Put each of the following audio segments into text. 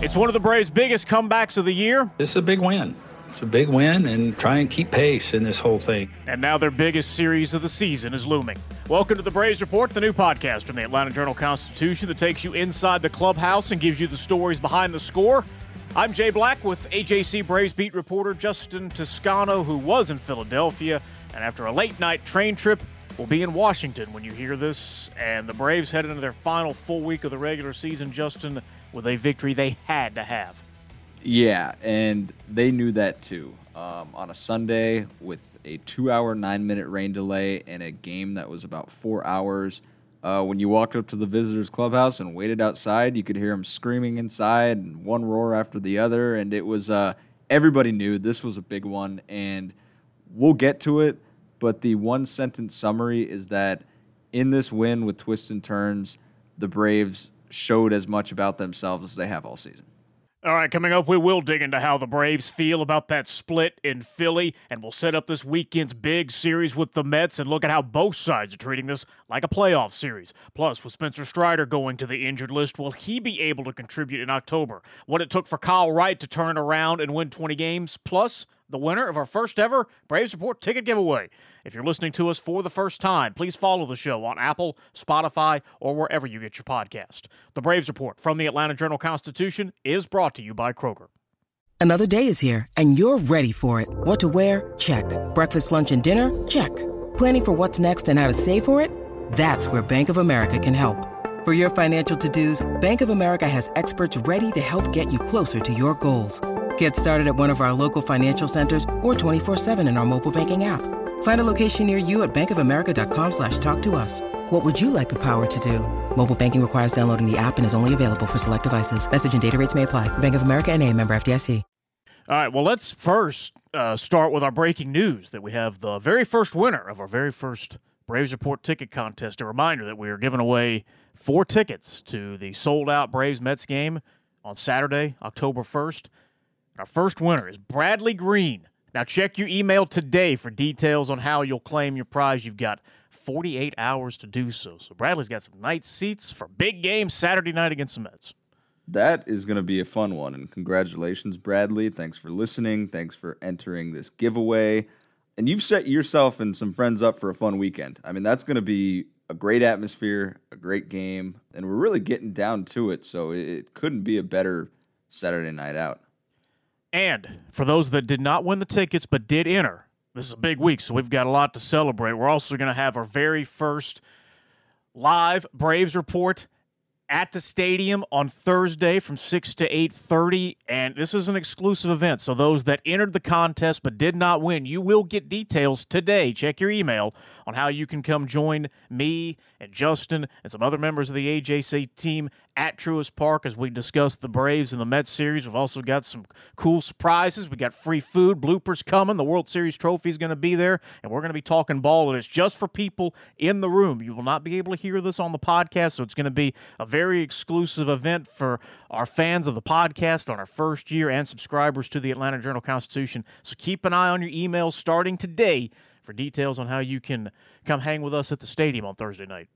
It's one of the Braves' biggest comebacks of the year. This is a big win. It's a big win and try and keep pace in this whole thing. And now their biggest series of the season is looming. Welcome to the Braves Report, the new podcast from the Atlanta Journal Constitution that takes you inside the clubhouse and gives you the stories behind the score. I'm Jay Black with AJC Braves beat reporter Justin Toscano, who was in Philadelphia, and after a late night train trip, will be in Washington when you hear this. And the Braves head into their final full week of the regular season, Justin with a victory they had to have. Yeah, and they knew that too. Um, on a Sunday with a two-hour, nine-minute rain delay and a game that was about four hours. Uh, when you walked up to the visitors' clubhouse and waited outside, you could hear them screaming inside, and one roar after the other, and it was uh, everybody knew this was a big one, and we'll get to it. But the one-sentence summary is that in this win with twists and turns, the Braves showed as much about themselves as they have all season. All right, coming up, we will dig into how the Braves feel about that split in Philly, and we'll set up this weekend's big series with the Mets and look at how both sides are treating this like a playoff series. Plus, with Spencer Strider going to the injured list, will he be able to contribute in October? What it took for Kyle Wright to turn around and win 20 games, plus the winner of our first ever Braves Report ticket giveaway. If you're listening to us for the first time, please follow the show on Apple, Spotify, or wherever you get your podcast. The Braves Report from the Atlanta Journal Constitution is brought to you by Kroger. Another day is here, and you're ready for it. What to wear? Check. Breakfast, lunch, and dinner? Check. Planning for what's next and how to save for it? That's where Bank of America can help. For your financial to-dos, Bank of America has experts ready to help get you closer to your goals. Get started at one of our local financial centers or 24-7 in our mobile banking app. Find a location near you at bankofamerica.com slash talk to us. What would you like the power to do? Mobile banking requires downloading the app and is only available for select devices. Message and data rates may apply. Bank of America and a member FDIC. All right, well, let's first uh, start with our breaking news that we have the very first winner of our very first Braves Report ticket contest. A reminder that we are giving away four tickets to the sold-out Braves-Mets game on Saturday, October 1st. Our first winner is Bradley Green. Now, check your email today for details on how you'll claim your prize. You've got 48 hours to do so. So, Bradley's got some night seats for big game Saturday night against the Mets. That is going to be a fun one. And congratulations, Bradley. Thanks for listening. Thanks for entering this giveaway. And you've set yourself and some friends up for a fun weekend. I mean, that's going to be a great atmosphere, a great game, and we're really getting down to it. So, it couldn't be a better Saturday night out. And for those that did not win the tickets but did enter, this is a big week, so we've got a lot to celebrate. We're also going to have our very first live Braves report at the stadium on Thursday from 6 to 8:30 and this is an exclusive event. So those that entered the contest but did not win, you will get details today. Check your email on how you can come join me and Justin and some other members of the AJC team at Truist Park as we discuss the Braves and the Mets series. We've also got some cool surprises. We got free food, bloopers coming. The World Series trophy is going to be there, and we're going to be talking ball, and it's just for people in the room. You will not be able to hear this on the podcast, so it's going to be a very exclusive event for our fans of the podcast on our first year and subscribers to the Atlanta Journal Constitution. So keep an eye on your emails starting today for details on how you can come hang with us at the stadium on Thursday night.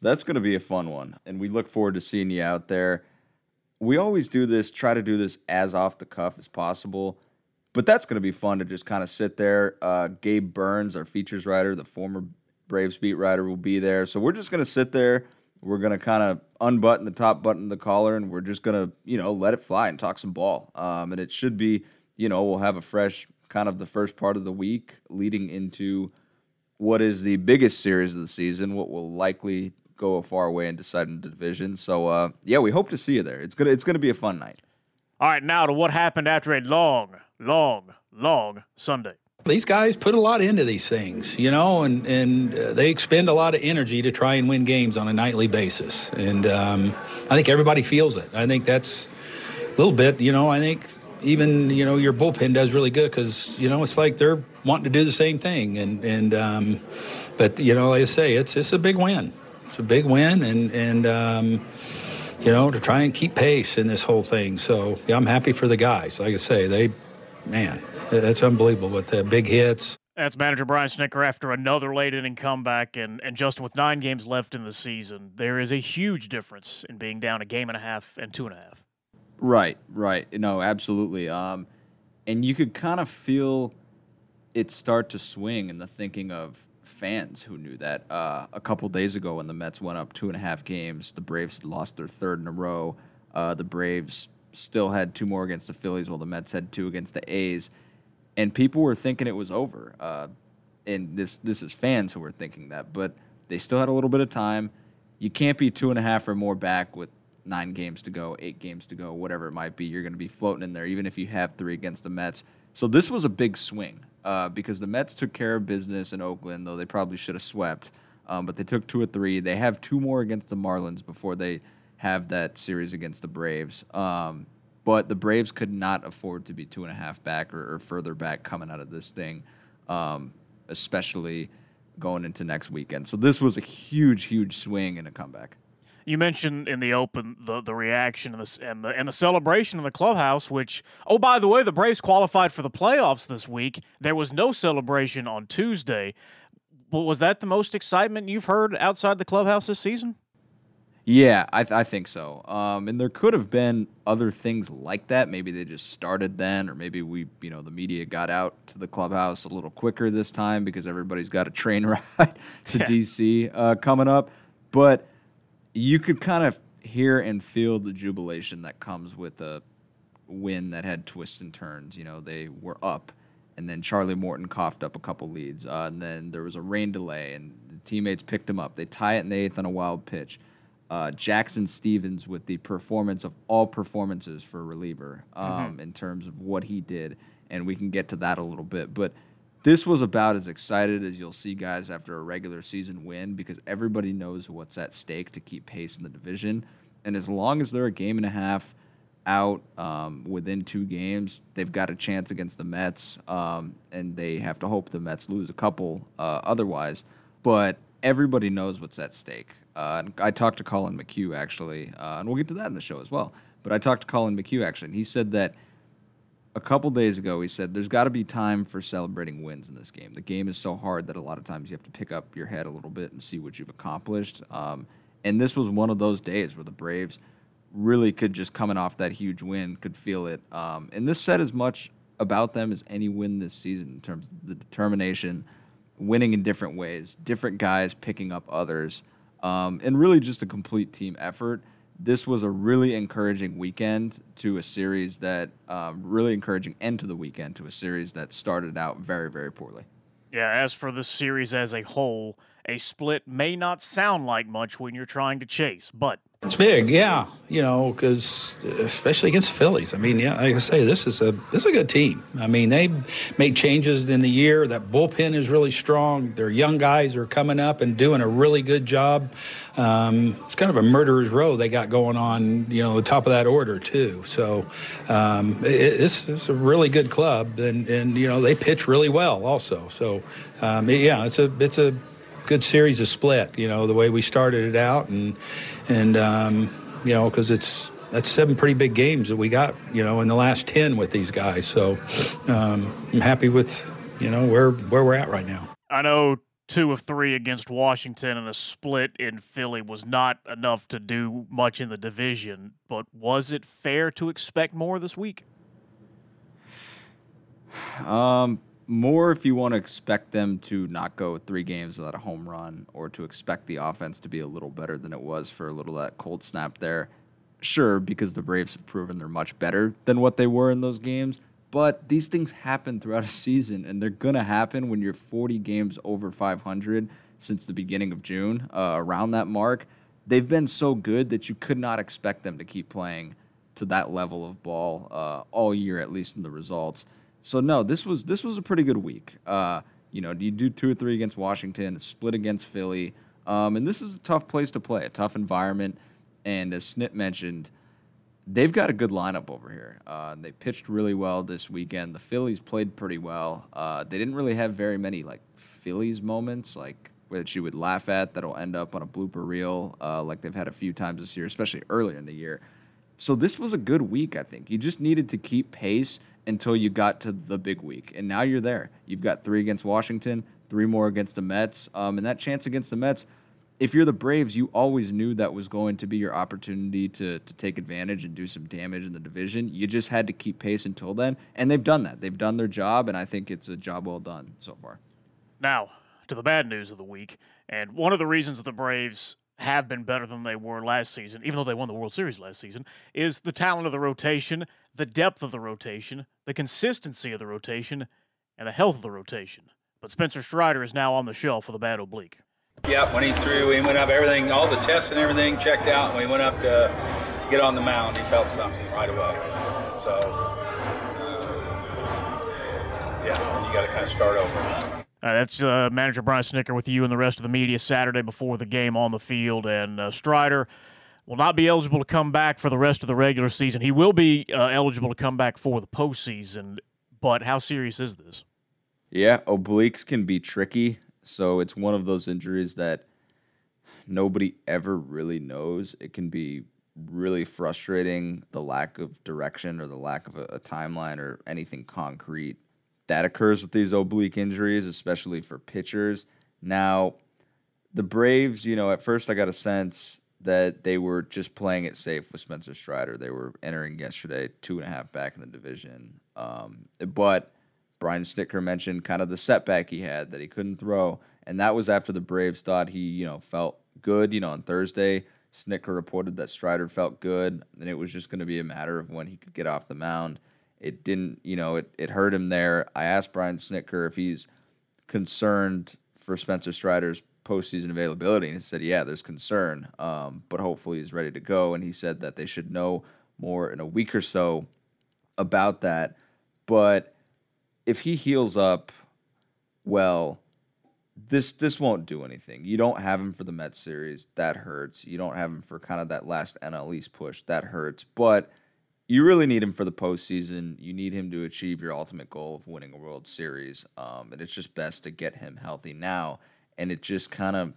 That's going to be a fun one, and we look forward to seeing you out there. We always do this, try to do this as off the cuff as possible, but that's going to be fun to just kind of sit there. Uh, Gabe Burns, our features writer, the former Braves beat writer, will be there. So we're just going to sit there. We're going to kind of unbutton the top button of the collar, and we're just going to, you know, let it fly and talk some ball. Um, and it should be, you know, we'll have a fresh kind of the first part of the week leading into what is the biggest series of the season, what will likely go a far way in deciding the division. So uh, yeah, we hope to see you there. It's gonna it's gonna be a fun night. All right, now to what happened after a long, long, long Sunday. These guys put a lot into these things, you know, and and uh, they expend a lot of energy to try and win games on a nightly basis. And um, I think everybody feels it. I think that's a little bit, you know. I think even you know your bullpen does really good because you know it's like they're wanting to do the same thing. And and um, but you know, like I say, it's it's a big win. It's a big win, and and um, you know to try and keep pace in this whole thing. So yeah, I'm happy for the guys. Like I say, they man, that's unbelievable with the big hits. That's manager Brian Snitker after another late inning comeback, and, and Justin, with nine games left in the season, there is a huge difference in being down a game and a half and two and a half. Right, right. No, absolutely. Um, and you could kind of feel it start to swing in the thinking of fans who knew that. Uh, a couple days ago, when the Mets went up two and a half games, the Braves lost their third in a row. Uh, the Braves still had two more against the Phillies, while the Mets had two against the A's, and people were thinking it was over. Uh, and this this is fans who were thinking that, but they still had a little bit of time. You can't be two and a half or more back with nine games to go, eight games to go, whatever it might be. You're going to be floating in there, even if you have three against the Mets. So this was a big swing uh, because the Mets took care of business in Oakland, though they probably should have swept. Um, but they took two or three. They have two more against the Marlins before they have that series against the Braves. Um, but the Braves could not afford to be two and a half back or, or further back coming out of this thing, um, especially going into next weekend. So this was a huge, huge swing and a comeback. You mentioned in the open the, the reaction and the, and the and the celebration in the clubhouse. Which, oh, by the way, the Braves qualified for the playoffs this week. There was no celebration on Tuesday. But was that the most excitement you've heard outside the clubhouse this season? Yeah, I, th- I think so. Um, and there could have been other things like that. Maybe they just started then, or maybe we, you know, the media got out to the clubhouse a little quicker this time because everybody's got a train ride to yeah. DC uh, coming up. But you could kind of hear and feel the jubilation that comes with a win that had twists and turns. You know, they were up, and then Charlie Morton coughed up a couple leads, uh, and then there was a rain delay, and the teammates picked him up. They tie it in the eighth on a wild pitch uh, Jackson Stephens with the performance of all performances for a reliever um, mm-hmm. in terms of what he did, and we can get to that a little bit. But this was about as excited as you'll see guys after a regular season win because everybody knows what's at stake to keep pace in the division. And as long as they're a game and a half out um, within two games, they've got a chance against the Mets, um, and they have to hope the Mets lose a couple uh, otherwise. But everybody knows what's at stake. Uh, I talked to Colin McHugh actually, uh, and we'll get to that in the show as well. But I talked to Colin McHugh actually, and he said that a couple days ago he said there's got to be time for celebrating wins in this game. The game is so hard that a lot of times you have to pick up your head a little bit and see what you've accomplished. Um, and this was one of those days where the Braves really could just coming off that huge win could feel it. Um, and this said as much about them as any win this season in terms of the determination, winning in different ways, different guys picking up others um, and really just a complete team effort. This was a really encouraging weekend to a series that um, really encouraging end to the weekend to a series that started out very very poorly. Yeah, as for the series as a whole, a split may not sound like much when you're trying to chase, but it's big, yeah. You know, because especially against the Phillies. I mean, yeah, like I say, this is a this is a good team. I mean, they made changes in the year. That bullpen is really strong. Their young guys are coming up and doing a really good job. Um, it's kind of a murderer's row they got going on. You know, the top of that order too. So um, it, it's, a really good club, and and you know they pitch really well also. So um, yeah, it's a it's a good series of split. You know, the way we started it out, and and um, you know, because it's that's seven pretty big games that we got. You know, in the last ten with these guys. So um, I'm happy with you know where where we're at right now. I know two of three against Washington and a split in Philly was not enough to do much in the division, but was it fair to expect more this week? Um, more if you want to expect them to not go three games without a home run or to expect the offense to be a little better than it was for a little that cold snap there. Sure, because the Braves have proven they're much better than what they were in those games. But these things happen throughout a season, and they're going to happen when you're 40 games over 500 since the beginning of June, uh, around that mark. They've been so good that you could not expect them to keep playing to that level of ball uh, all year, at least in the results. So no, this was this was a pretty good week. Uh, you know, you do two or three against Washington, split against Philly, um, and this is a tough place to play, a tough environment. And as Snit mentioned, they've got a good lineup over here. Uh, they pitched really well this weekend. The Phillies played pretty well. Uh, they didn't really have very many like Phillies moments, like that you would laugh at that'll end up on a blooper reel, uh, like they've had a few times this year, especially earlier in the year. So this was a good week, I think. You just needed to keep pace until you got to the big week, and now you're there. You've got three against Washington, three more against the Mets, um, and that chance against the Mets, if you're the Braves, you always knew that was going to be your opportunity to to take advantage and do some damage in the division. You just had to keep pace until then, and they've done that. They've done their job, and I think it's a job well done so far. Now, to the bad news of the week, and one of the reasons the Braves have been better than they were last season, even though they won the World Series last season, is the talent of the rotation, the depth of the rotation, the consistency of the rotation, and the health of the rotation. But Spencer Strider is now on the shelf for the bad oblique. Yeah, when he's through, he went up, everything, all the tests and everything checked out. When he went up to get on the mound, he felt something right away. So, uh, yeah, you got to kind of start over. Uh, that's uh, manager Brian Snitker with you and the rest of the media Saturday before the game on the field. And uh, Strider will not be eligible to come back for the rest of the regular season. He will be uh, eligible to come back for the postseason. But how serious is this? Yeah, obliques can be tricky. So it's one of those injuries that nobody ever really knows. It can be really frustrating the lack of direction or the lack of a, a timeline or anything concrete that occurs with these oblique injuries, especially for pitchers. Now, the Braves, you know, at first I got a sense that they were just playing it safe with Spencer Strider. They were entering yesterday two and a half back in the division. Um, but Brian Snitker mentioned kind of the setback he had that he couldn't throw, and that was after the Braves thought he, you know, felt good. You know, on Thursday, Snitker reported that Strider felt good, and it was just going to be a matter of when he could get off the mound. It didn't, you know, it, it hurt him there. I asked Brian Snitker if he's concerned for Spencer Strider's postseason availability, and he said, "Yeah, there's concern, um, but hopefully he's ready to go." And he said that they should know more in a week or so about that. But if he heals up well, this this won't do anything. You don't have him for the Mets series, that hurts. You don't have him for kind of that last NL East push, that hurts. But you really need him for the postseason. You need him to achieve your ultimate goal of winning a World Series, um, and it's just best to get him healthy now. And it just kind of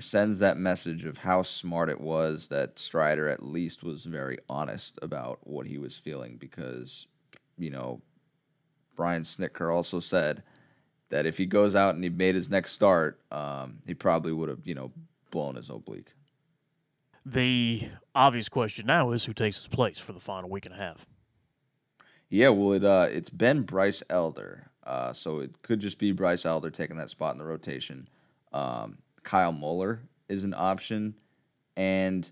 sends that message of how smart it was that Strider at least was very honest about what he was feeling because, you know, Brian Snitker also said that if he goes out and he made his next start, um, he probably would have, you know, blown his oblique. The obvious question now is who takes his place for the final week and a half. Yeah, well, it uh, it's been Bryce Elder, uh, so it could just be Bryce Elder taking that spot in the rotation. Um, Kyle Muller is an option, and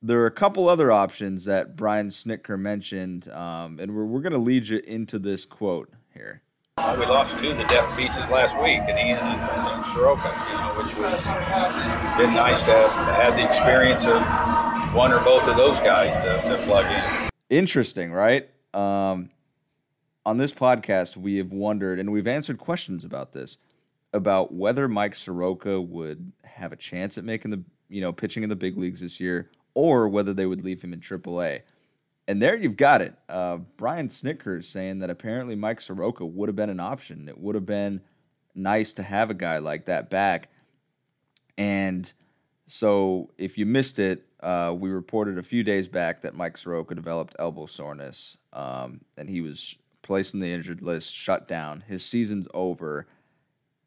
there are a couple other options that Brian Snitker mentioned, um, and we're we're gonna lead you into this quote here. We lost two of the depth pieces last week, and Ian and, and Soroka, you know, which was been nice to have had the experience of one or both of those guys to, to plug in. Interesting, right? Um, on this podcast, we have wondered and we've answered questions about this about whether Mike Soroka would have a chance at making the you know pitching in the big leagues this year, or whether they would leave him in AAA. And there you've got it. Uh, Brian is saying that apparently Mike Soroka would have been an option. It would have been nice to have a guy like that back. And so if you missed it, uh, we reported a few days back that Mike Soroka developed elbow soreness, um, and he was placed on the injured list, shut down. His season's over.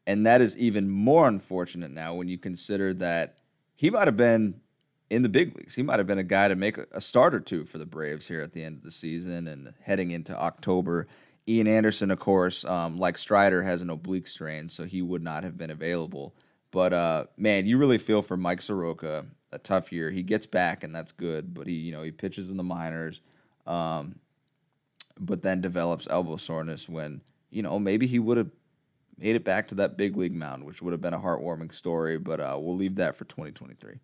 And that is even more unfortunate now when you consider that he might have been in the big leagues. He might have been a guy to make a, start or two for the Braves here at the end of the season and heading into October. Ian Anderson, of course, um, like Strider, has an oblique strain, so he would not have been available. But uh, man, you really feel for Mike Soroka. A tough year. He gets back, and that's good. But he, you know, he pitches in the minors, um, but then develops elbow soreness when you know maybe he would have made it back to that big league mound, which would have been a heartwarming story. But uh, we'll leave that for 2023.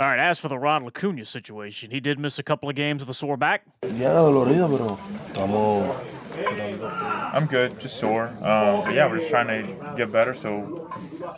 All right, as for the Ronald Acuna situation, he did miss a couple of games with a sore back. Ya dolorido, pero estamos I'm good, just sore. Um, but yeah, we're just trying to get better so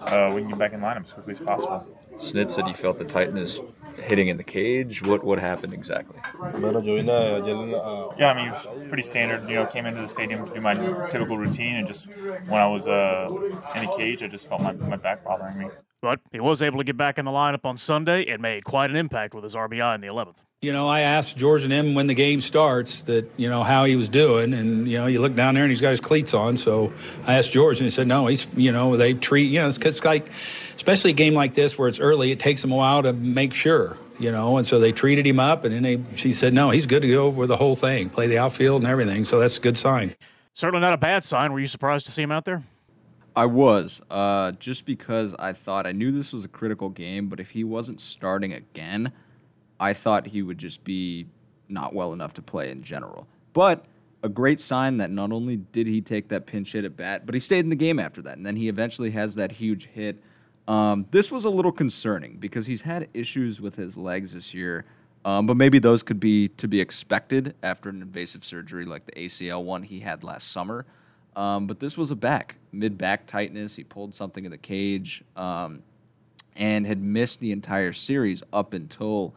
uh, we can get back in lineup as quickly as possible. Snit said you felt the tightness hitting in the cage. What what happened exactly? Bueno, yo vine ayer a, Yeah, I mean, it was pretty standard. You know, came into the stadium to do my typical routine, and just when I was uh, in the cage, I just felt my, my back bothering me. But he was able to get back in the lineup on Sunday and made quite an impact with his RBI in the 11th. You know, I asked George and him when the game starts that, you know, how he was doing. And, you know, you look down there and he's got his cleats on. So I asked George and he said, no, he's, you know, they treat, you know, it's, it's like, especially a game like this where it's early, it takes them a while to make sure, you know. And so they treated him up. And then they, she said, no, he's good to go with the whole thing, play the outfield and everything. So that's a good sign. Certainly not a bad sign. Were you surprised to see him out there? I was, uh, just because I thought I knew this was a critical game, but if he wasn't starting again, I thought he would just be not well enough to play in general. But a great sign that not only did he take that pinch hit at bat, but he stayed in the game after that. And then he eventually has that huge hit. Um, this was a little concerning because he's had issues with his legs this year. Um, but maybe those could be to be expected after an invasive surgery like the ACL one he had last summer. Um, but this was a back, mid back tightness. He pulled something in the cage um, and had missed the entire series up until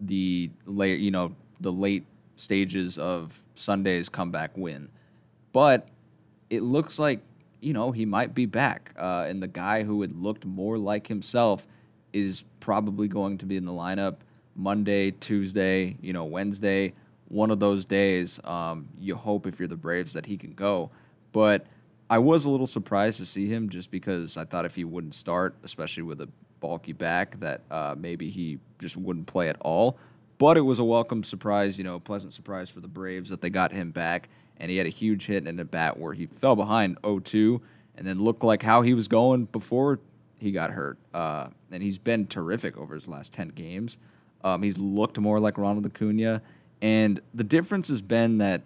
the late, you know, the late stages of Sunday's comeback win. But it looks like, you know, he might be back. Uh, and the guy who had looked more like himself is probably going to be in the lineup Monday, Tuesday, you know, Wednesday. One of those days, um, you hope if you're the Braves that he can go. But I was a little surprised to see him just because I thought if he wouldn't start, especially with a bulky back, that uh, maybe he just wouldn't play at all. But it was a welcome surprise, you know, a pleasant surprise for the Braves that they got him back. And he had a huge hit and a bat where he fell behind 0 2 and then looked like how he was going before he got hurt. Uh, and he's been terrific over his last 10 games. Um, he's looked more like Ronald Acuna. And the difference has been that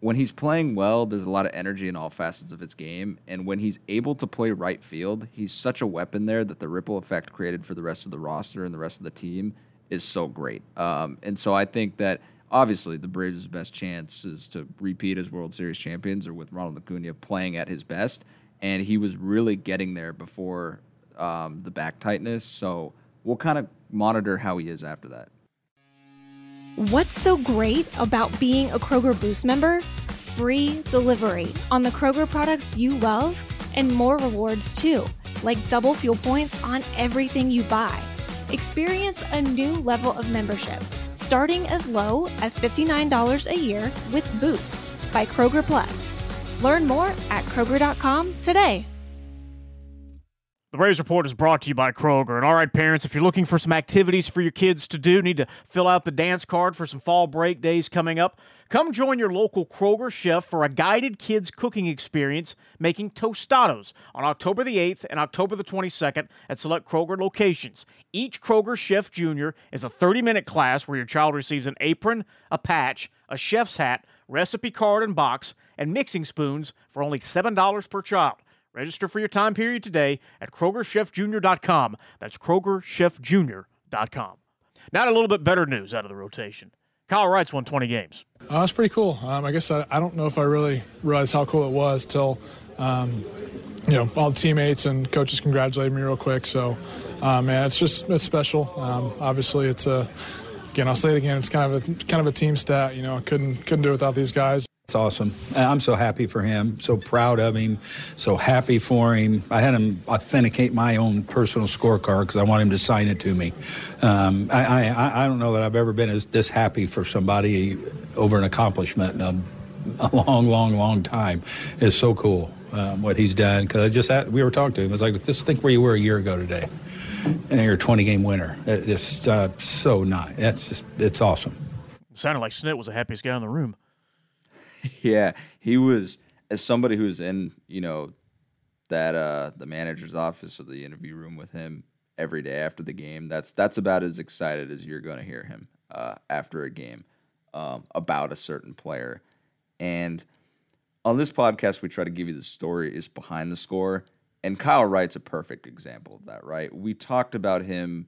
when he's playing well, there's a lot of energy in all facets of his game. And when he's able to play right field, he's such a weapon there that the ripple effect created for the rest of the roster and the rest of the team is so great. Um, and so I think that obviously the Braves' best chance is to repeat as World Series champions or with Ronald Acuna playing at his best. And he was really getting there before um, the back tightness. So we'll kind of monitor how he is after that. What's so great about being a Kroger Boost member? Free delivery on the Kroger products you love and more rewards too, like double fuel points on everything you buy. Experience a new level of membership, starting as low as $59 a year with Boost by Kroger Plus. Learn more at Kroger.com today. The Braves Report is brought to you by Kroger. And all right, parents, if you're looking for some activities for your kids to do, need to fill out the dance card for some fall break days coming up, come join your local Kroger chef for a guided kids cooking experience making tostados on October the 8th and October the 22nd at select Kroger locations. Each Kroger Chef Junior is a 30 minute class where your child receives an apron, a patch, a chef's hat, recipe card and box, and mixing spoons for only $7 per child. Register for your time period today at KrogerChefJr.com. That's KrogerChefJr.com. Now, a little bit better news out of the rotation. Kyle Wright's won 20 games. Uh, pretty cool. Um, I guess I, I, don't know if I really realized how cool it was till, um, you know, all the teammates and coaches congratulated me real quick. So, uh, man, it's just it's special. Um, obviously, it's a again. I'll say it again. It's kind of a kind of a team stat. You know, I couldn't couldn't do it without these guys. It's awesome. I'm so happy for him, so proud of him, so happy for him. I had him authenticate my own personal scorecard because I want him to sign it to me. Um, I, I, I, don't know that I've ever been as, this happy for somebody over an accomplishment in a, a long, long, long time. It's so cool um, what he's done because just had, we were talking to him. I was like, just think where you were a year ago today, and you're a 20 game winner. It's uh, so nice. That's just it's awesome. It sounded like Snit was the happiest guy in the room. yeah, he was as somebody who's in, you know, that uh the manager's office or the interview room with him every day after the game. That's that's about as excited as you're going to hear him uh, after a game um, about a certain player. And on this podcast, we try to give you the story is behind the score. And Kyle Wright's a perfect example of that, right? We talked about him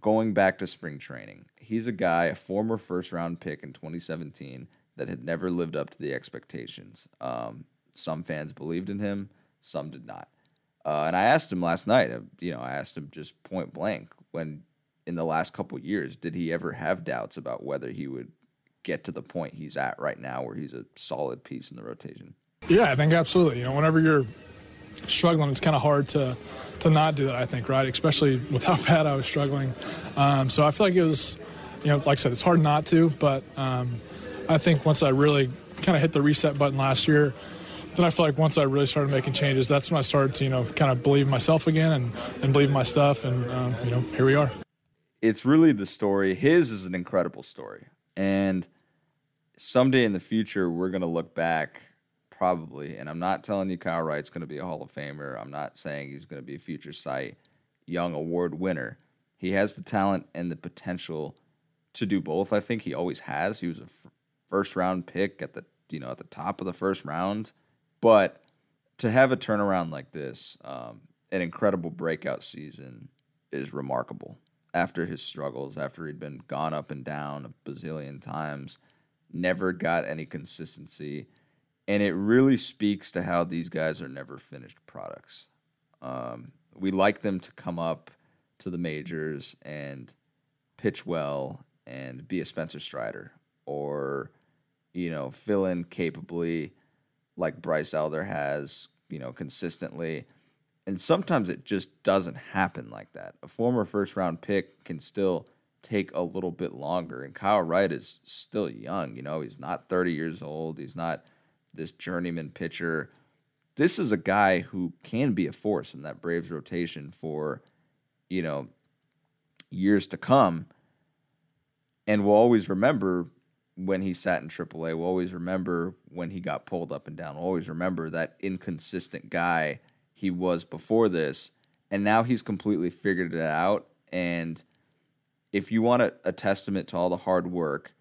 going back to spring training. He's a guy, a former first round pick in 2017 that had never lived up to the expectations. Um, some fans believed in him, some did not. Uh, and I asked him last night. Uh, you know, I asked him just point blank when in the last couple years did he ever have doubts about whether he would get to the point he's at right now, where he's a solid piece in the rotation. Yeah, I think absolutely. You know, whenever you're struggling, it's kind of hard to to not do that. I think, right? Especially with how bad I was struggling. Um, so I feel like it was you know, like I said, it's hard not to, but um, I think once I really kind of hit the reset button last year, then I feel like once I really started making changes, that's when I started to, you know, kind of believe myself again and, and believe my stuff. And, um, you know, here we are. It's really the story. His is an incredible story. And someday in the future, we're going to look back probably. And I'm not telling you Kyle Wright's going to be a Hall of Famer. I'm not saying he's going to be a future Cy Young Award winner. He has the talent and the potential to do both. I think he always has. He was a first round pick at the you know at the top of the first round, but to have a turnaround like this, um, an incredible breakout season, is remarkable. After his struggles, after he'd been gone up and down a bazillion times, never got any consistency, and it really speaks to how these guys are never finished products. Um, we like them to come up to the majors and pitch well and be a Spencer Strider or you know fill in capably like Bryce Elder has you know consistently and sometimes it just doesn't happen like that. A former first round pick can still take a little bit longer and Kyle Wright is still young, you know, he's not 30 years old, he's not this journeyman pitcher. This is a guy who can be a force in that Braves rotation for you know years to come and we'll always remember when he sat in AAA. We'll always remember when he got pulled up and down. We'll always remember that inconsistent guy he was before this, and now he's completely figured it out. And if you want a, a testament to all the hard work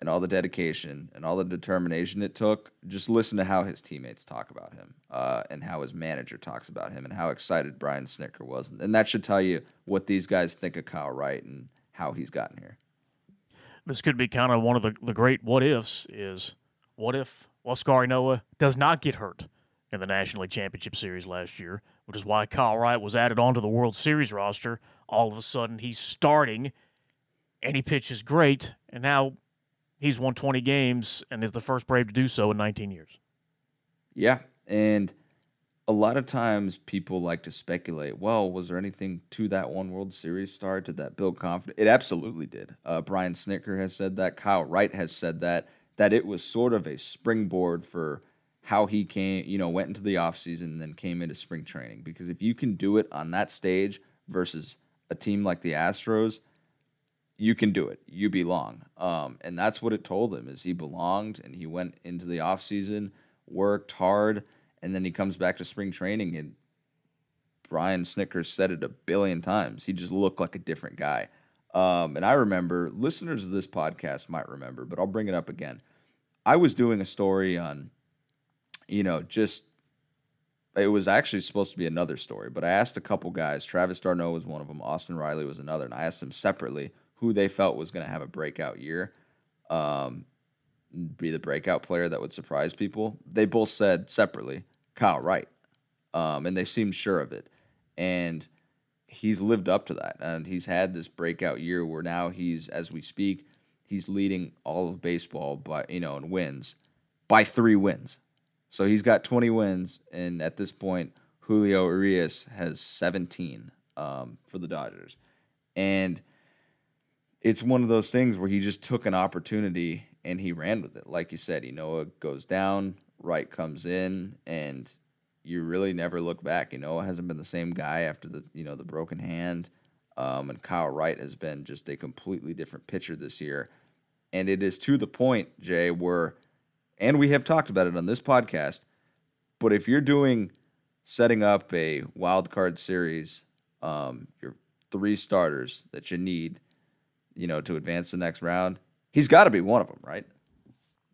and all the dedication and all the determination it took, just listen to how his teammates talk about him uh, and how his manager talks about him and how excited Brian Snitker was. And that should tell you what these guys think of Kyle Wright and how he's gotten here this could be kind of one of the, the great what ifs is what if Huascar Ynoa does not get hurt in the National League Championship Series last year, which is why Kyle Wright was added onto the World Series roster. All of a sudden, he's starting and he pitches great, and now he's won 20 games and is the first Brave to do so in 19 years. Yeah, and – a lot of times people like to speculate, well, was there anything to that one World Series start? Did that build confidence? It absolutely did. Uh, Brian Snitker has said that. Kyle Wright has said that, that it was sort of a springboard for how he came, you know, went into the offseason and then came into spring training. Because if you can do it on that stage versus a team like the Astros, you can do it. You belong. Um, and that's what it told him is he belonged and he went into the offseason, worked hard – and then he comes back to spring training and Brian Snitker said it a billion times. He just looked like a different guy. Um, and I remember listeners of this podcast might remember, but I'll bring it up again. I was doing a story on, you know, just it was actually supposed to be another story, but I asked a couple guys. Travis d'Arnaud was one of them. Austin Riley was another, and I asked them separately who they felt was going to have a breakout year. Um, be the breakout player that would surprise people. They both said separately Kyle Wright, um, and they seemed sure of it. And he's lived up to that, and he's had this breakout year where now he's, as we speak, he's leading all of baseball by you know and wins by three wins. So he's got 20 wins, and at this point, Julio Urias has 17 um, for the Dodgers, and it's one of those things where he just took an opportunity and he ran with it. Like you said, Ynoa goes down, Wright comes in, and you really never look back. Ynoa hasn't been the same guy after the you know the broken hand, um, and Kyle Wright has been just a completely different pitcher this year. And it is to the point, Jay, where, and we have talked about it on this podcast, but if you're doing setting up a wild card series, um, your three starters that you need, you know, to advance the next round, He's got to be one of them, right?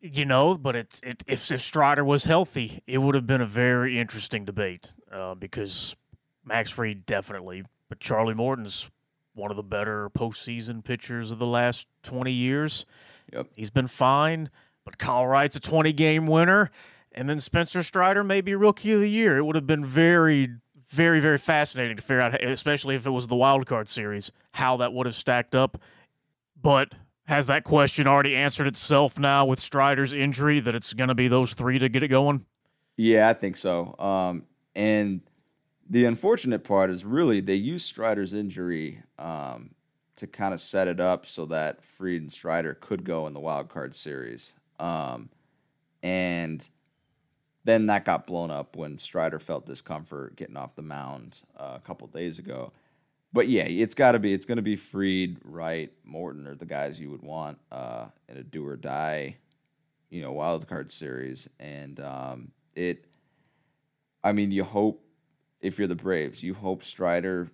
You know, but it, it, if, if Strider was healthy, it would have been a very interesting debate uh, because Max Fried definitely, but Charlie Morton's one of the better postseason pitchers of the last 20 years. Yep. He's been fine, but Kyle Wright's a 20 game winner. And then Spencer Strider may be rookie of the year. It would have been very, very, very fascinating to figure out, especially if it was the wild card series, how that would have stacked up. But has that question already answered itself now with Strider's injury that it's going to be those three to get it going? Yeah, I think so. Um, and the unfortunate part is really they used Strider's injury um, to kind of set it up so that Fried and Strider could go in the wild card series. Um, and then that got blown up when Strider felt discomfort getting off the mound uh, a couple days ago. But yeah, it's got to be. It's going to be Fried, Wright, Morton, or the guys you would want uh, in a do or die, you know, wild card series. And um, it, I mean, you hope if you're the Braves, you hope Strider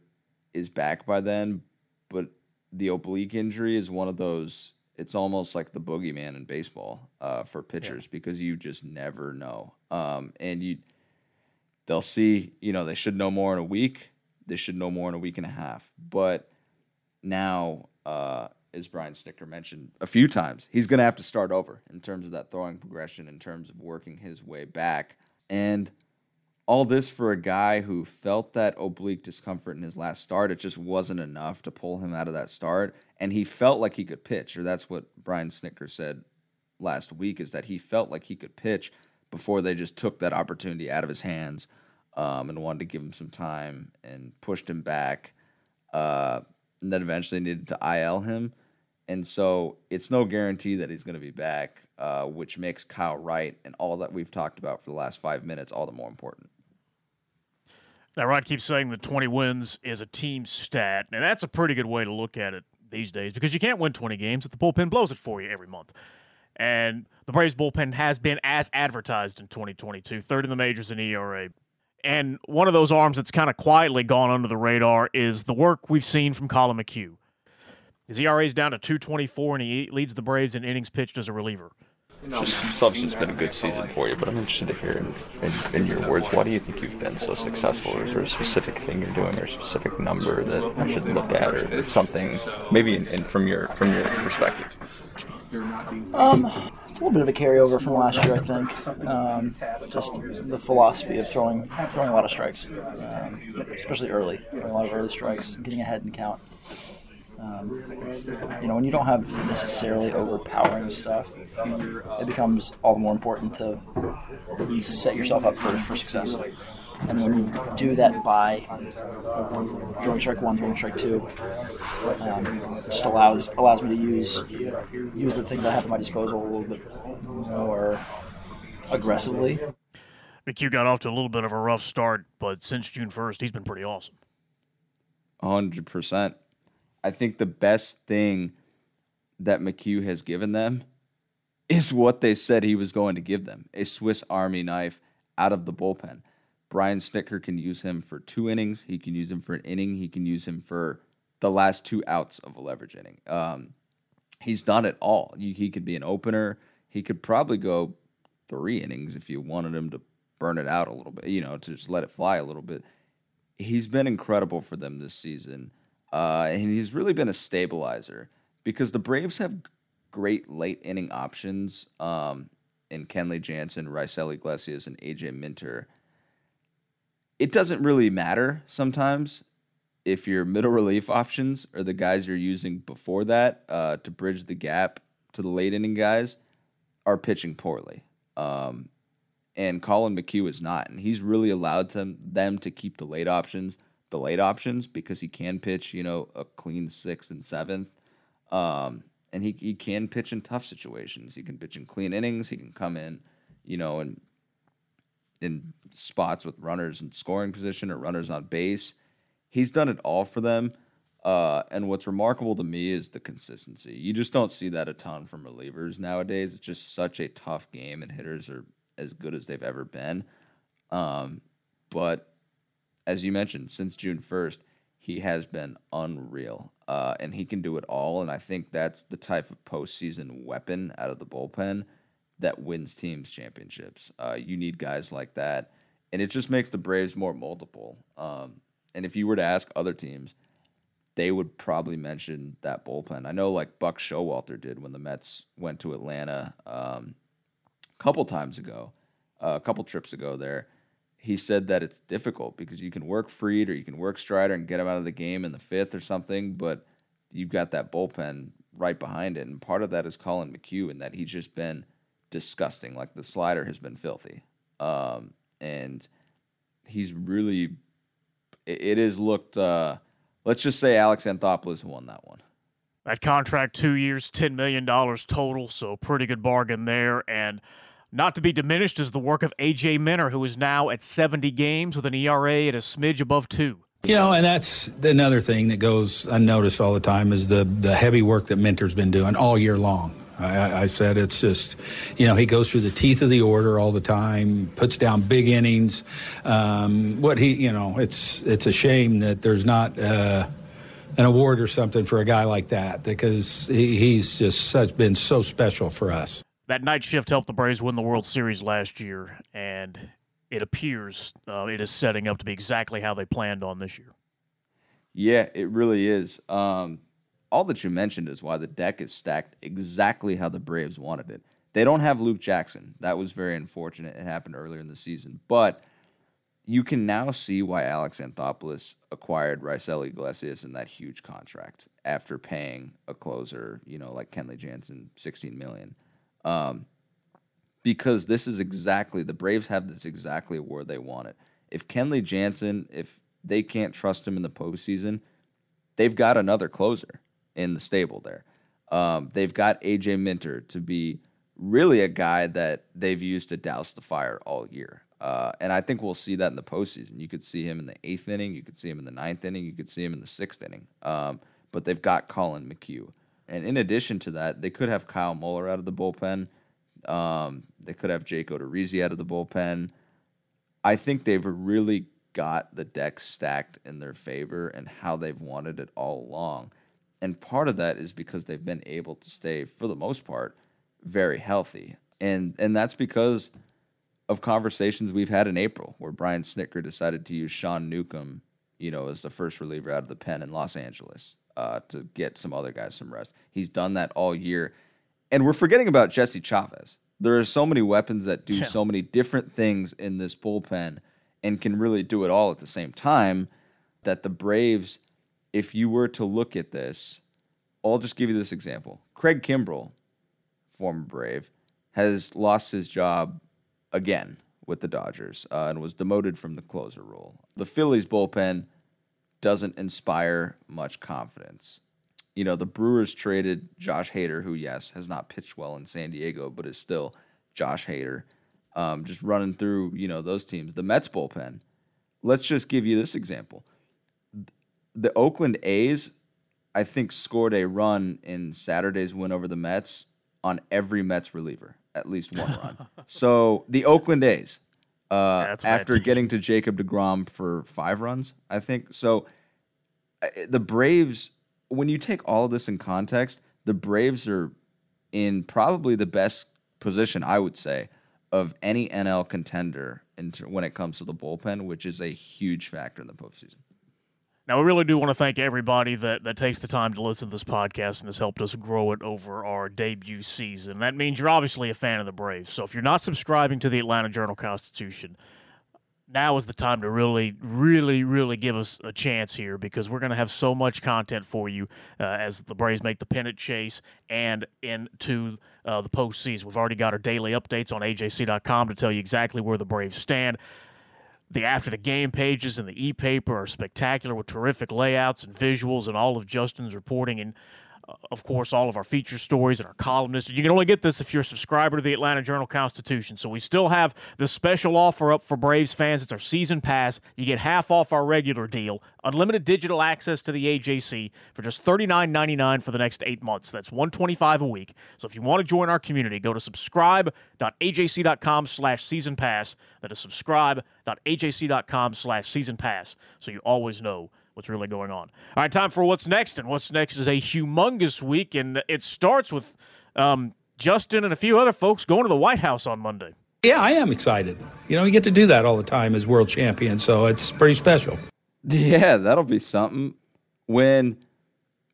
is back by then. But the oblique injury is one of those. It's almost like the boogeyman in baseball uh, for pitchers yeah. because you just never know. Um, and you, they'll see. You know, they should know more in a week. They should know more in a week and a half. But now, uh, as Brian Snitker mentioned a few times, he's going to have to start over in terms of that throwing progression, in terms of working his way back, and all this for a guy who felt that oblique discomfort in his last start. It just wasn't enough to pull him out of that start. And he felt like he could pitch, or that's what Brian Snitker said last week, is that he felt like he could pitch before they just took that opportunity out of his hands um, and wanted to give him some time and pushed him back. Uh, and then eventually needed to IL him. And so it's no guarantee that he's going to be back, uh, which makes Kyle Wright and all that we've talked about for the last five minutes all the more important. Now, Rod keeps saying that 20 wins is a team stat, and that's a pretty good way to look at it these days because you can't win 20 games if the bullpen blows it for you every month. And the Braves bullpen has been as advertised in 2022, third in the majors in ERA. And one of those arms that's kind of quietly gone under the radar is the work we've seen from Colin McHugh. His ERA is down to 224, and he leads the Braves in innings pitched as a reliever. Assumption's been a good season for you, but I'm interested to hear in, in, in, your words, why do you think you've been so successful? Is there a specific thing you're doing or a specific number that I should look at or something, maybe in, in from your from your perspective? Um, it's a little bit of a carryover from last year, I think. Um, just the philosophy of throwing throwing a lot of strikes, um, especially early, throwing a lot of early strikes, getting ahead in count. Um, you know, when you don't have necessarily overpowering stuff, it becomes all the more important to set yourself up for, for success. And when you do that by throwing strike one, throwing strike two, um, it just allows allows me to use use the things I have at my disposal a little bit more aggressively. McHugh got off to a little bit of a rough start, but since June first, he's been pretty awesome. hundred percent. I think the best thing that McHugh has given them is what they said he was going to give them a Swiss Army knife out of the bullpen. Brian Snitker can use him for two innings. He can use him for an inning. He can use him for the last two outs of a leverage inning. Um, he's done it all. He could be an opener. He could probably go three innings if you wanted him to burn it out a little bit, you know, to just let it fly a little bit. He's been incredible for them this season. Uh, and he's really been a stabilizer because the Braves have great late inning options um, in Kenley Jansen, Raisel Iglesias, and AJ Minter. It doesn't really matter sometimes if your middle relief options are the guys you're using before that uh, to bridge the gap to the late inning guys are pitching poorly. Um, and Colin McHugh is not, and he's really allowed to, them to keep the late options – the late options because he can pitch, you know, a clean sixth and seventh. Um, and he, he can pitch in tough situations. He can pitch in clean innings. He can come in, you know, and in spots with runners in scoring position or runners on base. He's done it all for them. Uh, and what's remarkable to me is the consistency. You just don't see that a ton from relievers nowadays. It's just such a tough game, and hitters are as good as they've ever been. Um, but as you mentioned, since June 1st, he has been unreal. Uh, and he can do it all. And I think that's the type of postseason weapon out of the bullpen that wins teams championships. Uh, you need guys like that. And it just makes the Braves more multiple. Um, and if you were to ask other teams, they would probably mention that bullpen. I know like Buck Showalter did when the Mets went to Atlanta um, a couple times ago, uh, a couple trips ago there he said that it's difficult because you can work Fried or you can work Strider and get him out of the game in the fifth or something, but you've got that bullpen right behind it. And part of that is Colin McHugh and that he's just been disgusting. Like the slider has been filthy. Um, and he's really, it, it has looked, uh, let's just say Alex Anthopoulos won that one. That contract, two years, $10 million total, so pretty good bargain there. And not to be diminished is the work of A.J. Minter, who is now at 70 games with an ERA at a smidge above two. You know, and that's another thing that goes unnoticed all the time is the, the heavy work that Minter's been doing all year long. I, I, said it's just, you know, he goes through the teeth of the order all the time, puts down big innings. Um, what he, you know, it's it's a shame that there's not uh, an award or something for a guy like that because he, he's just such been so special for us. That night shift helped the Braves win the World Series last year, and it appears uh, it is setting up to be exactly how they planned on this year. Yeah, it really is. Um, all that you mentioned is why the deck is stacked exactly how the Braves wanted it. They don't have Luke Jackson. That was very unfortunate. It happened earlier in the season. But you can now see why Alex Anthopoulos acquired Raisel Iglesias in that huge contract after paying a closer, you know, like Kenley Jansen, 16 million. Um, because this is exactly the Braves have this exactly where they want it. If Kenley Jansen, if they can't trust him in the postseason, they've got another closer in the stable there. Um, they've got AJ Minter to be really a guy that they've used to douse the fire all year. Uh, and I think we'll see that in the postseason. You could see him in the eighth inning, you could see him in the ninth inning, you could see him in the sixth inning. Um, but they've got Collin McHugh. And in addition to that, they could have Kyle Muller out of the bullpen. Um, they could have Jake Odorizzi out of the bullpen. I think they've really got the deck stacked in their favor and how they've wanted it all along. And part of that is because they've been able to stay, for the most part, very healthy. And and that's because of conversations we've had in April where Brian Snitker decided to use Sean Newcomb, you know, as the first reliever out of the pen in Los Angeles uh, to get some other guys some rest. He's done that all year. And we're forgetting about Jesse Chavez. There are so many weapons that do yeah. so many different things in this bullpen and can really do it all at the same time that the Braves – if you were to look at this, I'll just give you this example. Craig Kimbrel, former Brave, has lost his job again with the Dodgers uh, and was demoted from the closer role. The Phillies bullpen doesn't inspire much confidence. You know, the Brewers traded Josh Hader, who, yes, has not pitched well in San Diego, but is still Josh Hader. Um, just running through, you know, those teams. The Mets bullpen. Let's just give you this example the Oakland A's, I think, scored a run in Saturday's win over the Mets on every Mets reliever, at least one run. so the Oakland A's, uh, after getting to Jacob DeGrom for five runs, I think. So the Braves, when you take all of this in context, the Braves are in probably the best position, I would say, of any NL contender in, when it comes to the bullpen, which is a huge factor in the postseason. Now, we really do want to thank everybody that, that takes the time to listen to this podcast and has helped us grow it over our debut season. That means you're obviously a fan of the Braves. So if you're not subscribing to the Atlanta Journal Constitution, now is the time to really, really, really give us a chance here because we're going to have so much content for you uh, as the Braves make the pennant chase and into uh, the postseason. We've already got our daily updates on AJC.com to tell you exactly where the Braves stand. The after the game pages in the e paper are spectacular with terrific layouts and visuals and all of Justin's reporting. And of course, all of our feature stories and our columnists. You can only get this if you're a subscriber to the Atlanta Journal Constitution. So we still have the special offer up for Braves fans. It's our season pass. You get half off our regular deal, unlimited digital access to the AJC for just $39.99 for the next eight months. That's 125 a week. So if you want to join our community, go to subscribe.ajc.com slash season pass. That is subscribe.ajc.com slash season pass. So you always know what's really going on. All right, time for what's next, and what's next is a humongous week, and it starts with um, Justin and a few other folks going to the White House on Monday. Yeah, I am excited. You know, you get to do that all the time as world champion, so it's pretty special. Yeah, that'll be something. When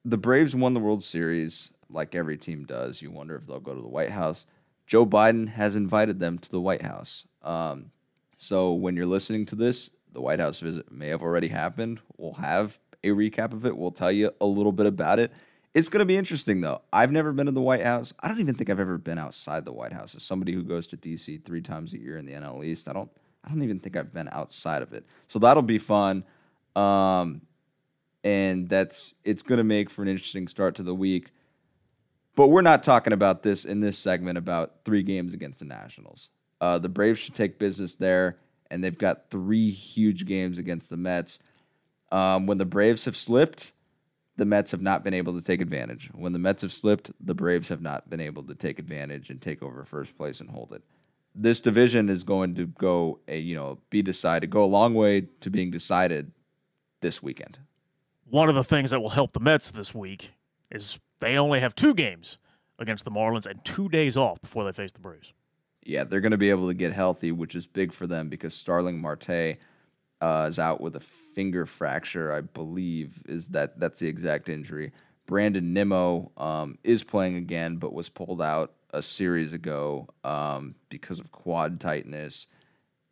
the Braves won the World Series, like every team does, you wonder if they'll go to the White House. Joe Biden has invited them to the White House. Um, so when you're listening to this, the White House visit may have already happened. We'll have a recap of it. We'll tell you a little bit about it. It's going to be interesting, though. I've never been to the White House. I don't even think I've ever been outside the White House. As somebody who goes to D.C. three times a year in the NL East, I don't. I don't even think I've been outside of it. So that'll be fun. Um, and that's it's going to make for an interesting start to the week. But we're not talking about this in this segment about three games against the Nationals. Uh, the Braves should take business there, and they've got three huge games against the Mets. Um, when the Braves have slipped, the Mets have not been able to take advantage. When the Mets have slipped, the Braves have not been able to take advantage and take over first place and hold it. This division is going to go a you know be decided, go a long way to being decided this weekend. One of the things that will help the Mets this week is they only have two games against the Marlins and two days off before they face the Braves. Yeah, they're going to be able to get healthy, which is big for them because Starling Marte uh, is out with a finger fracture, I believe. Is that that's the exact injury? Brandon Nimmo um, is playing again, but was pulled out a series ago um, because of quad tightness.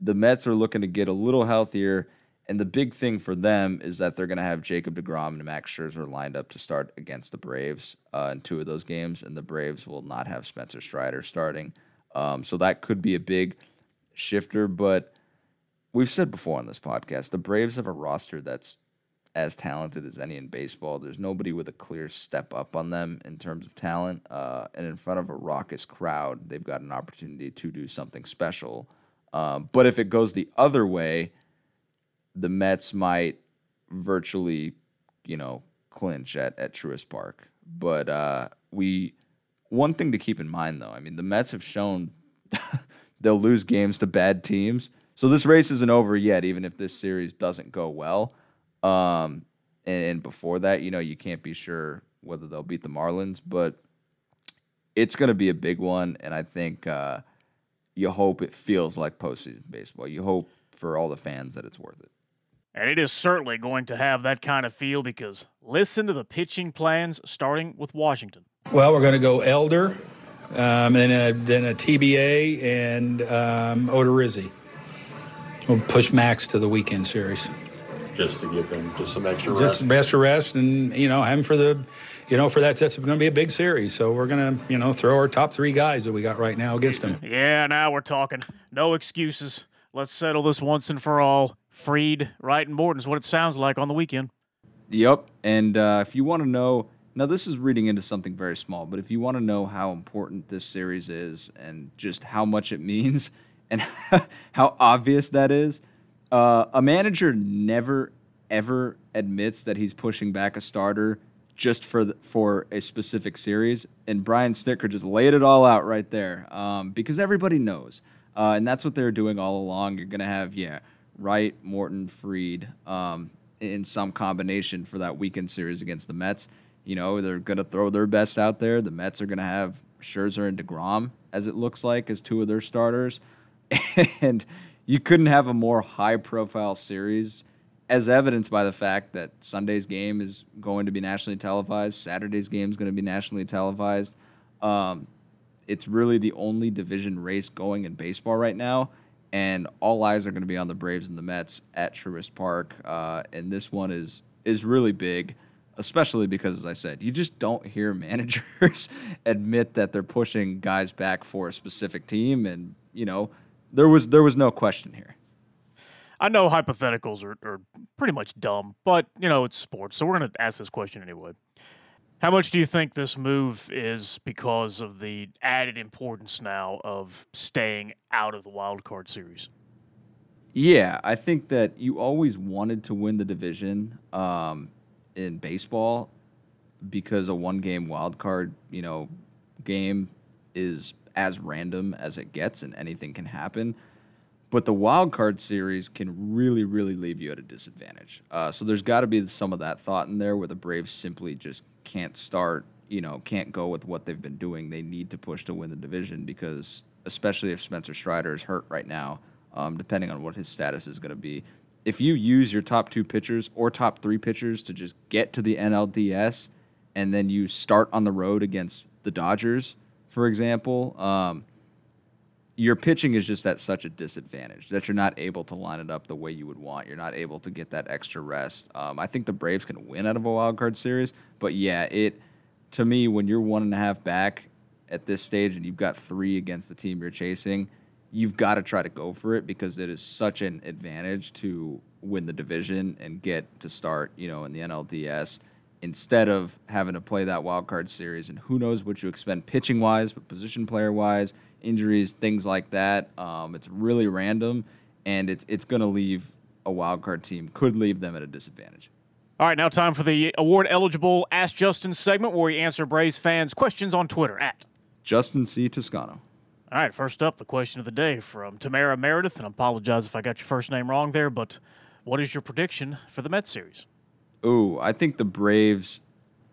The Mets are looking to get a little healthier, and the big thing for them is that they're going to have Jacob DeGrom and Max Scherzer lined up to start against the Braves uh, in two of those games, and the Braves will not have Spencer Strider starting. Um, so that could be a big shifter, but we've said before on this podcast, the Braves have a roster that's as talented as any in baseball. There's nobody with a clear step up on them in terms of talent. Uh, and in front of a raucous crowd, they've got an opportunity to do something special. Um, but if it goes the other way, the Mets might virtually, you know, clinch at, at Truist Park. But uh, we, one thing to keep in mind though, I mean, the Mets have shown they'll lose games to bad teams so this race isn't over yet, even if this series doesn't go well. Um, and before that, you know, you can't be sure whether they'll beat the Marlins, but it's going to be a big one. And I think uh, you hope it feels like postseason baseball. You hope for all the fans that it's worth it. And it is certainly going to have that kind of feel because listen to the pitching plans starting with Washington. Well, we're going to go Elder, um, and a, then a TBA and um, Odorizzi. We'll push Max to the weekend series. Just to give him just some extra just rest. extra rest, and you know, him for the, you know, for that that's going to be a big series. So we're going to, you know, throw our top three guys that we got right now against him. Yeah, now we're talking. No excuses. Let's settle this once and for all. Fried, Wright, and Morton is what it sounds like on the weekend. Yep. And uh, if you want to know, now this is reading into something very small, but if you want to know how important this series is and just how much it means, and how obvious that is. Uh, a manager never ever admits that he's pushing back a starter just for the, for a specific series, and Brian Snitker just laid it all out right there um, because everybody knows, uh, and that's what they're doing all along. You're gonna have yeah, Wright, Morton, Fried, um, in some combination for that weekend series against the Mets. You know they're gonna throw their best out there. The Mets are gonna have Scherzer and Degrom, as it looks like, as two of their starters. and you couldn't have a more high profile series as evidenced by the fact that Sunday's game is going to be nationally televised, Saturday's game is going to be nationally televised. Um, it's really the only division race going in baseball right now, and all eyes are going to be on the Braves and the Mets at Truist Park. Uh, and this one is is really big, especially because, as I said, you just don't hear managers admit that they're pushing guys back for a specific team, and you know there was there was no question here. I know hypotheticals are, are pretty much dumb, but you know it's sports, so we're going to ask this question anyway. How much do you think this move is because of the added importance now of staying out of the wild card series? Yeah, I think that you always wanted to win the division um, in baseball because a one game wild card, you know, game is as random as it gets and anything can happen. But the wild card series can really, really leave you at a disadvantage. Uh, so there's got to be some of that thought in there where the Braves simply just can't start, you know, can't go with what they've been doing. They need to push to win the division because, especially if Spencer Strider is hurt right now, um, depending on what his status is going to be, if you use your top two pitchers or top three pitchers to just get to the NLDS and then you start on the road against the Dodgers for example, um, your pitching is just at such a disadvantage that you're not able to line it up the way you would want. You're not able to get that extra rest. Um, I think the Braves can win out of a wild card series, but yeah, it to me when you're one and a half back at this stage and you've got three against the team you're chasing, you've got to try to go for it because it is such an advantage to win the division and get to start, you know, in the NLDS instead of having to play that wild card series. And who knows what you expend pitching wise, but position player wise, injuries, things like that. Um, it's really random, and it's it's going to leave a wild card team could leave them at a disadvantage. All right, now time for the award eligible Ask Justin segment where we answer Braves fans' questions on Twitter at Justin C. Toscano. All right, first up, the question of the day from Tamara Meredith, and I apologize if I got your first name wrong there, but what is your prediction for the Mets series? Ooh, I think the Braves.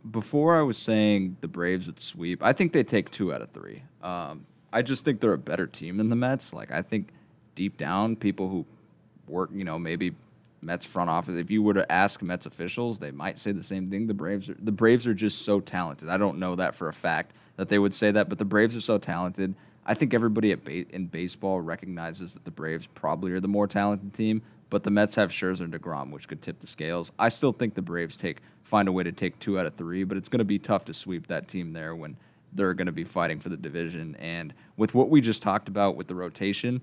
Before I was saying the Braves would sweep, I think they take two out of three. Um, I just think they're a better team than the Mets. Like I think deep down, people who work, you know, maybe Mets front office. If you were to ask Mets officials, they might say the same thing. The Braves are the Braves are just so talented. I don't know that for a fact that they would say that, but the Braves are so talented. I think everybody at ba- in baseball recognizes that the Braves probably are the more talented team, but the Mets have Scherzer and Degrom, which could tip the scales. I still think the Braves take find a way to take two out of three, but it's going to be tough to sweep that team there when they're going to be fighting for the division. And with what we just talked about with the rotation,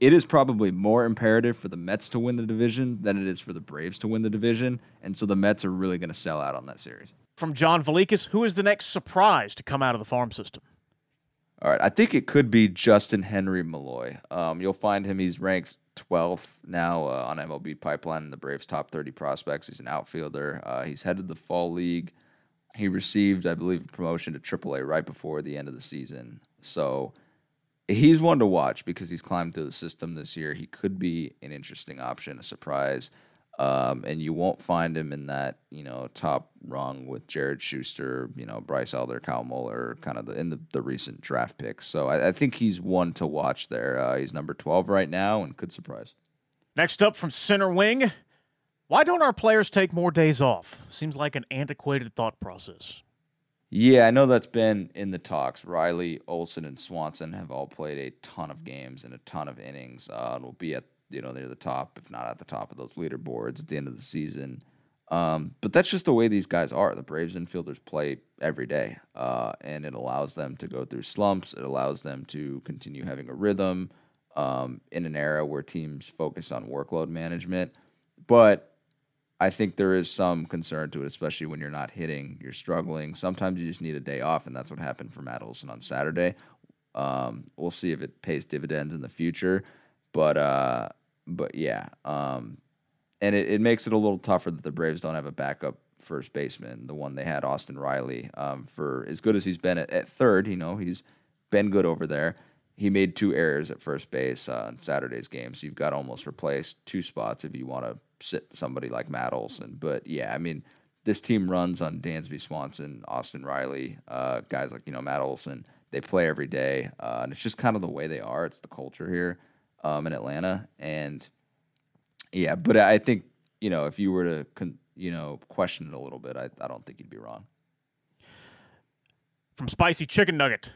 it is probably more imperative for the Mets to win the division than it is for the Braves to win the division. And so the Mets are really going to sell out on that series. From John Valikas, who is the next surprise to come out of the farm system? All right, I think it could be Justin Henry Malloy. Um, you'll find him; he's ranked 12th now uh, on MLB Pipeline in the Braves' top 30 prospects. He's an outfielder. Uh, he's headed the fall league. He received, I believe, promotion to AAA right before the end of the season. So he's one to watch because he's climbed through the system this year. He could be an interesting option, a surprise. Um, and you won't find him in that you know top rung with Jared Schuster, you know Bryce Elder, Kyle Muller, kind of the, in the, the recent draft picks. So I, I think he's one to watch there. Uh, he's number twelve right now and could surprise. Next up from center wing, why don't our players take more days off? Seems like an antiquated thought process. Yeah, I know that's been in the talks. Riley, Olson, and Swanson have all played a ton of games and a ton of innings, uh, and will be at you know near the top, if not at the top of those leaderboards at the end of the season. Um, but that's just the way these guys are. The Braves infielders play every day, uh, and it allows them to go through slumps. It allows them to continue having a rhythm um, in an era where teams focus on workload management. But I think there is some concern to it, especially when you're not hitting, you're struggling. Sometimes you just need a day off, and that's what happened for Matt Olson on Saturday. Um, we'll see if it pays dividends in the future, but uh, but yeah, um, and it, it makes it a little tougher that the Braves don't have a backup first baseman, the one they had, Austin Riley. Um, for as good as he's been at, at, third, you know, he's been good over there. He made two errors at first base uh, on Saturday's game, so you've got almost replaced two spots if you want to sit somebody like Matt Olson. But yeah, I mean, this team runs on Dansby Swanson, Austin Riley, uh, guys like you know Matt Olson. They play every day, uh, and it's just kind of the way they are. It's the culture here um, in Atlanta, and yeah, but I think you know if you were to con- you know question it a little bit, I, I don't think you'd be wrong. From Spicy Chicken Nugget.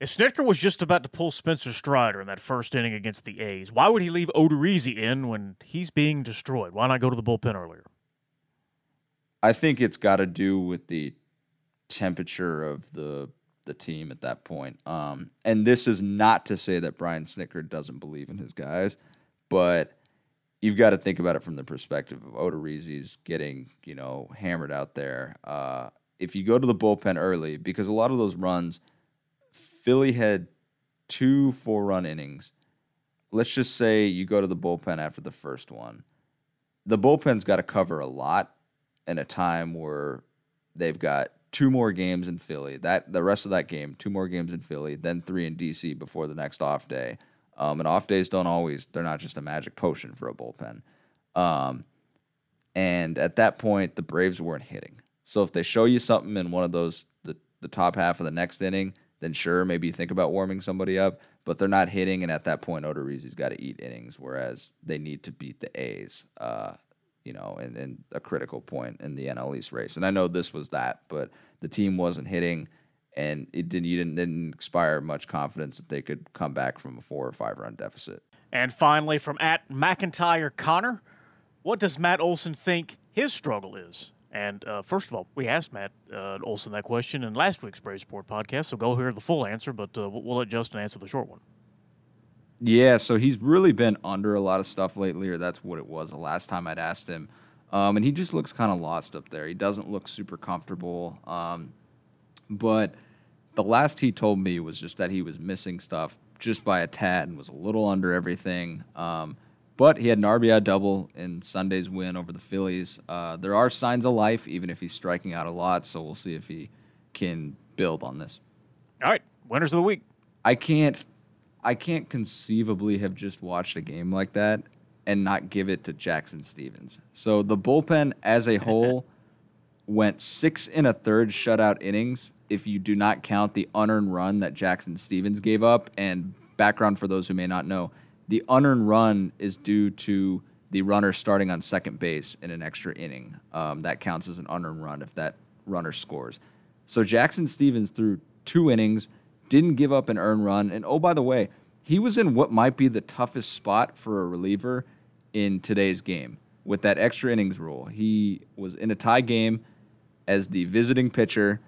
If Snitker was just about to pull Spencer Strider in that first inning against the A's, why would he leave Odorizzi in when he's being destroyed? Why not go to the bullpen earlier? I think it's got to do with the temperature of the the team at that point. Um, and this is not to say that Brian Snitker doesn't believe in his guys, but you've got to think about it from the perspective of Odorizzi's getting, you know, hammered out there. Uh, if you go to the bullpen early, because a lot of those runs, Philly had two four run innings. Let's just say you go to the bullpen after the first one. The bullpen's got to cover a lot in a time where they've got two more games in Philly. That the rest of that game, two more games in Philly, then three in DC before the next off day. Um, and off days don't always they're not just a magic potion for a bullpen. Um, and at that point, the Braves weren't hitting. So if they show you something in one of those the the top half of the next inning, then sure, maybe you think about warming somebody up. But they're not hitting, and at that point, Odorizzi's got to eat innings, whereas they need to beat the A's. Uh, you know, in, in a critical point in the NL East race. And I know this was that, but the team wasn't hitting, and it didn't. You didn't, didn't inspire much confidence that they could come back from a four or five run deficit. And finally, from at McIntyre Connor, what does Matt Olson think his struggle is? And uh, first of all, we asked Matt uh, Olson that question in last week's Braves Report podcast, so go hear the full answer, but uh, we'll let Justin answer the short one. Yeah, so he's really been under a lot of stuff lately, or that's what it was the last time I'd asked him. Um, and he just looks kind of lost up there. He doesn't look super comfortable. Um, but the last he told me was just that he was missing stuff just by a tad and was a little under everything. Um, but he had an RBI double in Sunday's win over the Phillies. Uh, there are signs of life, even if he's striking out a lot. So we'll see if he can build on this. All right, winners of the week. I can't, I can't conceivably have just watched a game like that and not give it to Jackson Stephens. So the bullpen as a whole went six and a third shutout innings if you do not count the unearned run that Jackson Stephens gave up. And background for those who may not know, the unearned run is due to the runner starting on second base in an extra inning. Um, that counts as an unearned run if that runner scores. So Jackson Stephens threw two innings, didn't give up an earned run. And oh, by the way, he was in what might be the toughest spot for a reliever in today's game with that extra innings rule. He was in a tie game as the visiting pitcher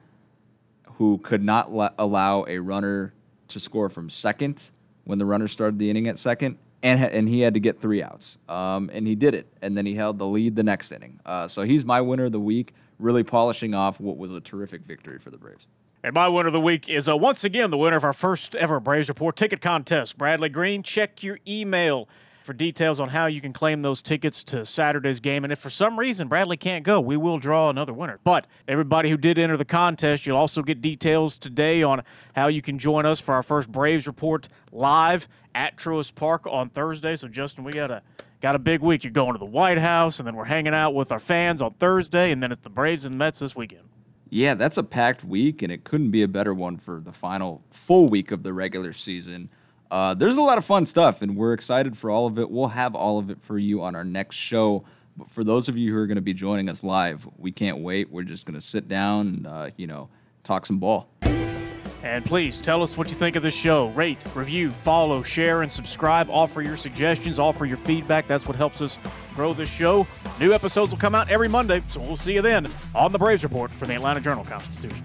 who could not la- allow a runner to score from second when the runner started the inning at second, and and he had to get three outs, um, and he did it, and then he held the lead the next inning. Uh, so he's my winner of the week, really polishing off what was a terrific victory for the Braves. And my winner of the week is uh, once again the winner of our first ever Braves Report ticket contest, Bradley Green. Check your email for details on how you can claim those tickets to Saturday's game. And if for some reason Bradley can't go, we will draw another winner. But everybody who did enter the contest, you'll also get details today on how you can join us for our first Braves report live at Truist Park on Thursday. So Justin, we got a got a big week. You're going to the White House, and then we're hanging out with our fans on Thursday, and then it's the Braves and Mets this weekend. Yeah, that's a packed week, and it couldn't be a better one for the final full week of the regular season. Uh, there's a lot of fun stuff, and we're excited for all of it. We'll have all of it for you on our next show. But for those of you who are going to be joining us live, we can't wait. We're just going to sit down and, uh, you know, talk some ball. And please tell us what you think of the show. Rate, review, follow, share, and subscribe. Offer your suggestions, offer your feedback. That's what helps us grow this show. New episodes will come out every Monday, so we'll see you then on the Braves Report from the Atlanta Journal Constitution.